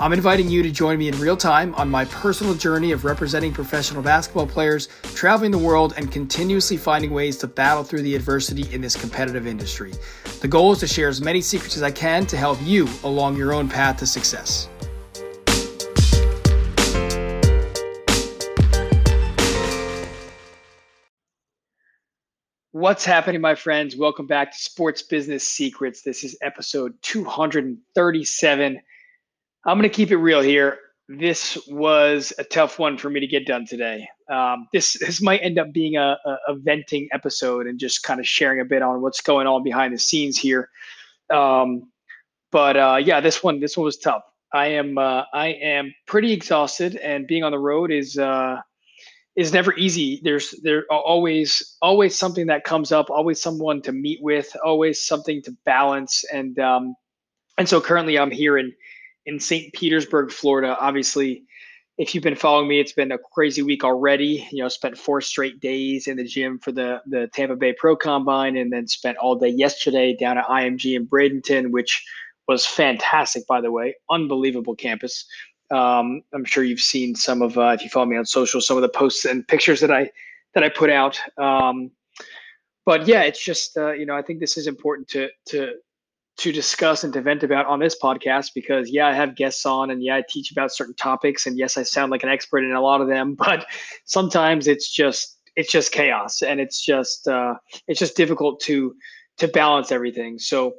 I'm inviting you to join me in real time on my personal journey of representing professional basketball players, traveling the world, and continuously finding ways to battle through the adversity in this competitive industry. The goal is to share as many secrets as I can to help you along your own path to success. What's happening, my friends? Welcome back to Sports Business Secrets. This is episode 237. I'm going to keep it real here. This was a tough one for me to get done today. Um, this this might end up being a, a, a, venting episode and just kind of sharing a bit on what's going on behind the scenes here. Um, but uh, yeah, this one this one was tough. I am uh, I am pretty exhausted, and being on the road is uh, is never easy. There's there always always something that comes up, always someone to meet with, always something to balance, and um, and so currently I'm here in in St. Petersburg, Florida. Obviously, if you've been following me, it's been a crazy week already. You know, spent four straight days in the gym for the the Tampa Bay Pro Combine, and then spent all day yesterday down at IMG in Bradenton, which was fantastic, by the way. Unbelievable campus. Um, I'm sure you've seen some of, uh, if you follow me on social, some of the posts and pictures that I that I put out. Um, but yeah, it's just uh, you know I think this is important to to to discuss and to vent about on this podcast because yeah i have guests on and yeah i teach about certain topics and yes i sound like an expert in a lot of them but sometimes it's just it's just chaos and it's just uh, it's just difficult to to balance everything. So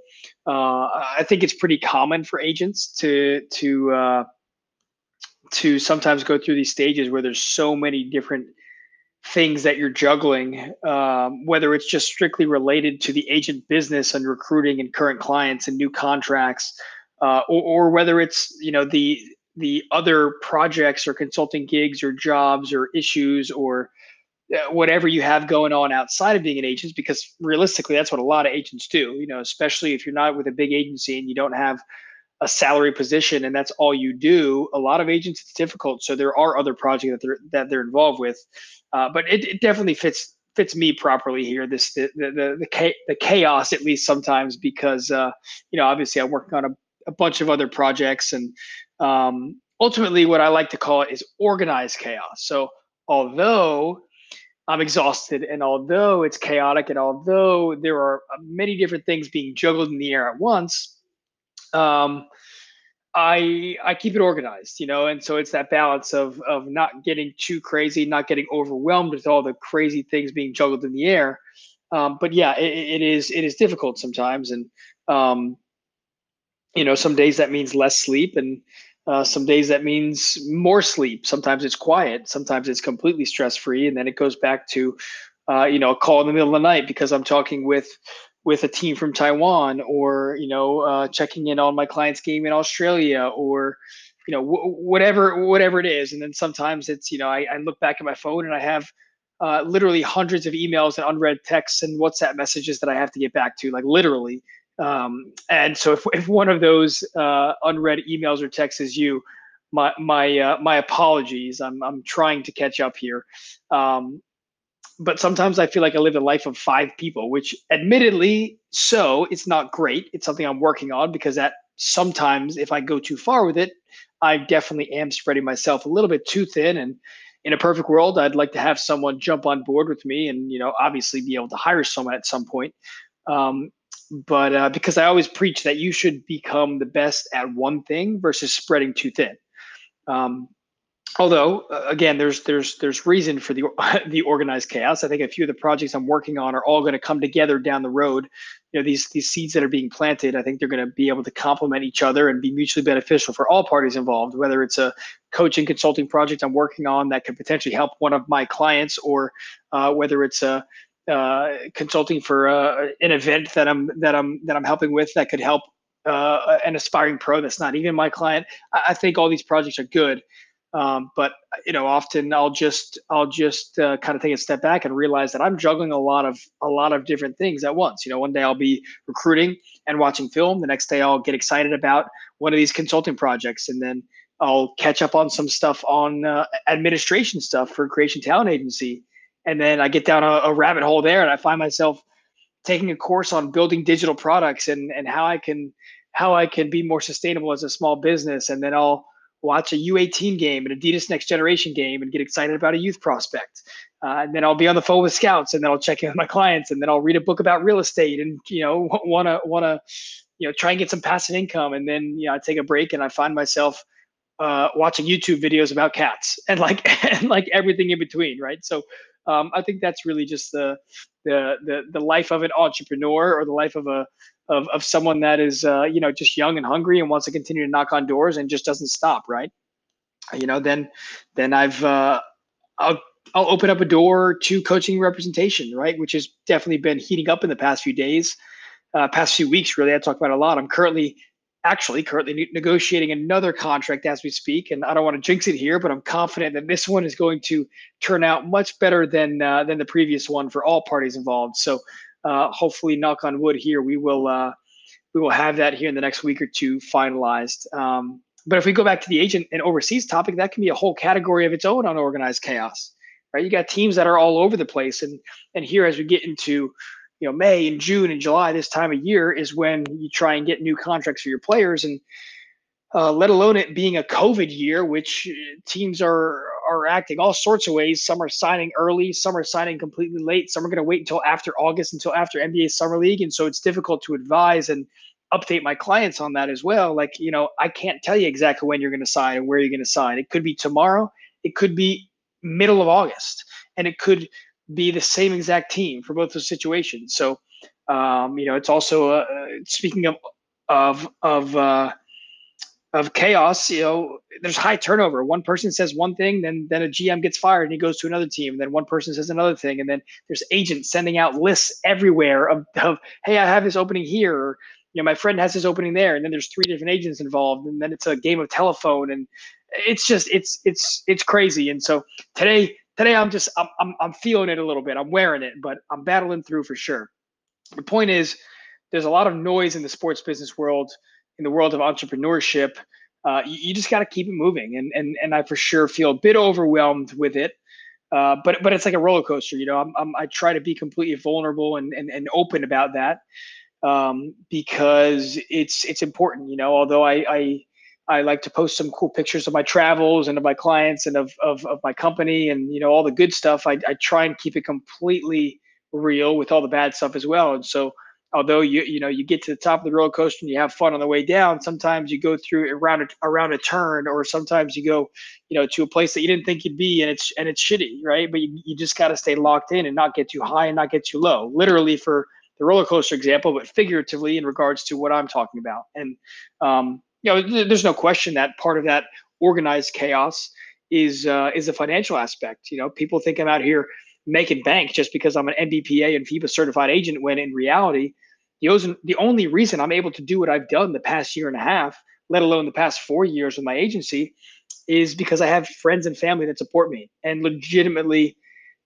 uh, i think it's pretty common for agents to to uh, to sometimes go through these stages where there's so many different things that you're juggling, um, whether it's just strictly related to the agent business and recruiting and current clients and new contracts, uh, or, or, whether it's you know the the other projects or consulting gigs or jobs or issues or uh, whatever you have going on outside of being an agent because realistically that's what a lot of agents do you know especially if you're not with a big agency and you don't have a salary position and that's all you do a lot of agents it's difficult so there are other projects that they're that they're involved with uh, but it, it, definitely fits fits me properly here. This the the the, the chaos at least sometimes because uh, you know obviously I'm working on a, a bunch of other projects and um, ultimately what I like to call it is organized chaos. So although I'm exhausted and although it's chaotic and although there are many different things being juggled in the air at once, um, I I keep it organized, you know, and so it's that balance of of not getting too crazy, not getting overwhelmed with all the crazy things being juggled in the air. Um, but yeah, it, it is it is difficult sometimes, and um, you know, some days that means less sleep, and uh, some days that means more sleep. Sometimes it's quiet, sometimes it's completely stress free, and then it goes back to uh, you know a call in the middle of the night because I'm talking with with a team from Taiwan or you know uh, checking in on my client's game in Australia or you know w- whatever whatever it is. And then sometimes it's you know I, I look back at my phone and I have uh, literally hundreds of emails and unread texts and WhatsApp messages that I have to get back to like literally. Um, and so if, if one of those uh, unread emails or texts is you my my uh, my apologies. I'm I'm trying to catch up here. Um, but sometimes I feel like I live a life of five people, which admittedly, so it's not great. It's something I'm working on because that sometimes if I go too far with it, I definitely am spreading myself a little bit too thin. And in a perfect world, I'd like to have someone jump on board with me and, you know, obviously be able to hire someone at some point. Um, but uh, because I always preach that you should become the best at one thing versus spreading too thin. Um, although uh, again there's there's there's reason for the the organized chaos. I think a few of the projects i'm working on are all going to come together down the road. You know these these seeds that are being planted i think they're going to be able to complement each other and be mutually beneficial for all parties involved whether it's a coaching consulting project i'm working on that could potentially help one of my clients or uh, whether it's a uh, consulting for uh, an event that i'm that i'm that i'm helping with that could help uh, an aspiring pro that's not even my client. I, I think all these projects are good Um, but you know, often I'll just I'll just uh, kind of take a step back and realize that I'm juggling a lot of a lot of different things at once. You know, one day I'll be recruiting and watching film. The next day I'll get excited about one of these consulting projects, and then I'll catch up on some stuff on uh, administration stuff for Creation Talent Agency, and then I get down a, a rabbit hole there, and I find myself taking a course on building digital products and and how I can how I can be more sustainable as a small business, and then I'll watch a U18 game, an Adidas Next Generation game, and get excited about a youth prospect. Uh, and then I'll be on the phone with scouts, and then I'll check in with my clients, and then I'll read a book about real estate, and you know, wanna wanna, you know, try and get some passive income. And then you know, I take a break, and I find myself uh, watching YouTube videos about cats, and like and like everything in between, right? So um, I think that's really just the, the the the life of an entrepreneur or the life of a of, of someone that is uh, you know just young and hungry and wants to continue to knock on doors and just doesn't stop right? You know then then i've uh, i'll i'll open up a door to coaching representation right? Which has definitely been heating up in the past few days uh, past few weeks really. I talked about a lot. I'm currently actually currently negotiating another contract as we speak and i don't want to jinx it here but i'm confident that this one is going to turn out much better than uh, than the previous one for all parties involved so uh, hopefully, knock on wood, here we will uh, we will have that here in the next week or two finalized. Um, but if we go back to the agent and overseas topic, that can be a whole category of its own on organized chaos, right? You got teams that are all over the place, and and here as we get into you know May and June and July, this time of year is when you try and get new contracts for your players, and uh, let alone it being a COVID year, which uh, teams are are acting all sorts of ways. Some are signing early, some are signing completely late, some are going to wait until after August, until after NBA Summer League. And so it's difficult to advise and update my clients on that as well. Like, you know, I can't tell you exactly when you're going to sign and where you're going to sign. It could be tomorrow, it could be middle of August, and it could be the same exact team for both those situations. So, um, you know, it's also uh, speaking of of of uh, of chaos, you know, there's high turnover. One person says one thing, then then a GM gets fired and he goes to another team. And then one person says another thing, and then there's agents sending out lists everywhere of, of hey, I have this opening here, or you know, my friend has this opening there, and then there's three different agents involved, and then it's a game of telephone, and it's just it's it's it's crazy. And so today today I'm just I'm I'm, I'm feeling it a little bit. I'm wearing it, but I'm battling through for sure. The point is, there's a lot of noise in the sports business world in the world of entrepreneurship, uh, you, you, just got to keep it moving. And, and, and I for sure feel a bit overwhelmed with it. Uh, but, but it's like a roller coaster, you know, I'm, I'm, i try to be completely vulnerable and, and, and open about that um, because it's, it's important, you know, although I, I, I like to post some cool pictures of my travels and of my clients and of, of, of my company and, you know, all the good stuff. I, I try and keep it completely real with all the bad stuff as well. And so although you you know you get to the top of the roller coaster and you have fun on the way down sometimes you go through around a, around a turn or sometimes you go you know to a place that you didn't think you'd be and it's and it's shitty right but you, you just got to stay locked in and not get too high and not get too low literally for the roller coaster example but figuratively in regards to what i'm talking about and um, you know there's no question that part of that organized chaos is uh, is the financial aspect. You know people think i'm out here making bank just because i'm an nbpa and fiba certified agent when in reality the, the only reason I'm able to do what I've done the past year and a half, let alone the past four years with my agency, is because I have friends and family that support me and legitimately,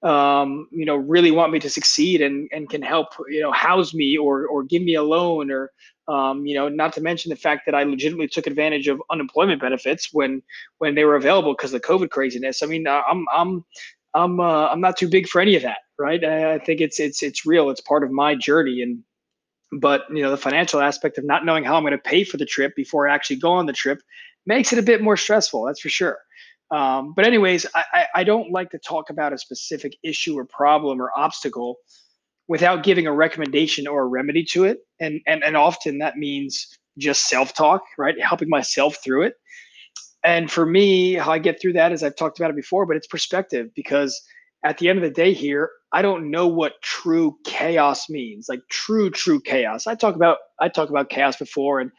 um, you know, really want me to succeed and, and can help, you know, house me or, or give me a loan or, um, you know, not to mention the fact that I legitimately took advantage of unemployment benefits when, when they were available because of the COVID craziness. I mean, I'm, I'm, I'm, uh, I'm not too big for any of that. Right. I, I think it's, it's, it's real. It's part of my journey. And, but you know the financial aspect of not knowing how i'm going to pay for the trip before i actually go on the trip makes it a bit more stressful that's for sure um, but anyways I, I don't like to talk about a specific issue or problem or obstacle without giving a recommendation or a remedy to it. And and, and often that means just self-talk right? Helping myself through it. And for me how i get through that is i've talked about it before but it's perspective because at the end of the day here i don't know what true chaos means like true true chaos. I talk about i talk about chaos before and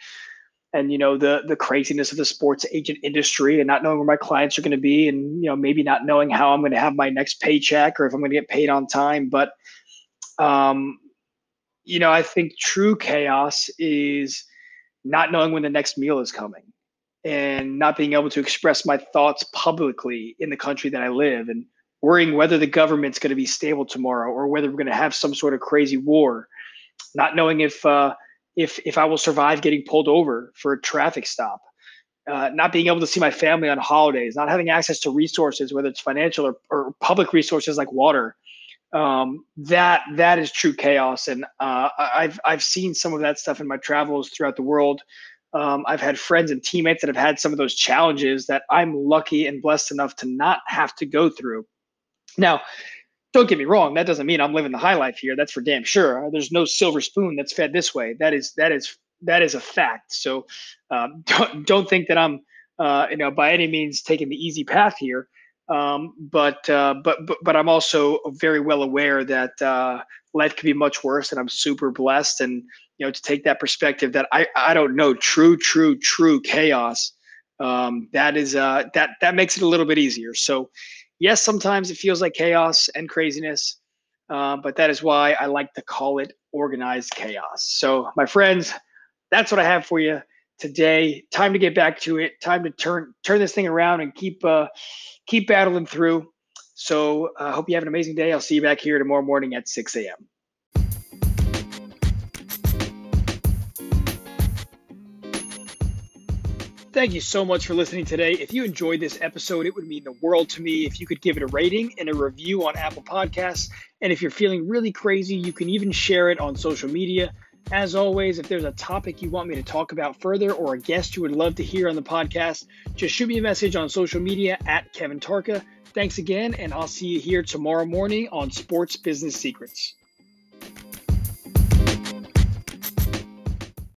and you know the the craziness of the sports agent industry and not knowing where my clients are going to be and you know maybe not knowing how i'm going to have my next paycheck or if i'm going to get paid on time. But um you know i think true chaos is not knowing when the next meal is coming and not being able to express my thoughts publicly in the country that I live and worrying whether the government's going to be stable tomorrow or whether we're going to have some sort of crazy war, not knowing if uh, if if I will survive getting pulled over for a traffic stop, uh, not being able to see my family on holidays, not having access to resources, whether it's financial or, or public resources like water. Um, that that is true chaos, and uh, I've I've seen some of that stuff in my travels throughout the world. Um, I've had friends and teammates that have had some of those challenges that I'm lucky and blessed enough to not have to go through. Now, don't get me wrong. That doesn't mean I'm living the high life here. That's for damn sure. There's no silver spoon that's fed this way. That is that is that is a fact. So um, don't don't think that I'm uh, you know by any means taking the easy path here. Um, but, uh, but but but I'm also very well aware that uh, life could be much worse, and I'm super blessed. And you know to take that perspective that I I don't know true true true chaos. Um, that is uh, that that makes it a little bit easier. So yes, sometimes it feels like chaos and craziness, uh, but that is why I like to call it organized chaos. So, my friends, that's what I have for you today. Time to get back to it. Time to turn turn this thing around and keep uh, keep battling through. So, I uh, hope you have an amazing day. I'll see you back here tomorrow morning at 6 a.m. Thank you so much for listening today. If you enjoyed this episode, it would mean the world to me if you could give it a rating and a review on Apple Podcasts. And if you're feeling really crazy, you can even share it on social media. As always, if there's a topic you want me to talk about further or a guest you would love to hear on the podcast, just shoot me a message on social media at Kevin Tarka. Thanks again, and I'll see you here tomorrow morning on Sports Business Secrets.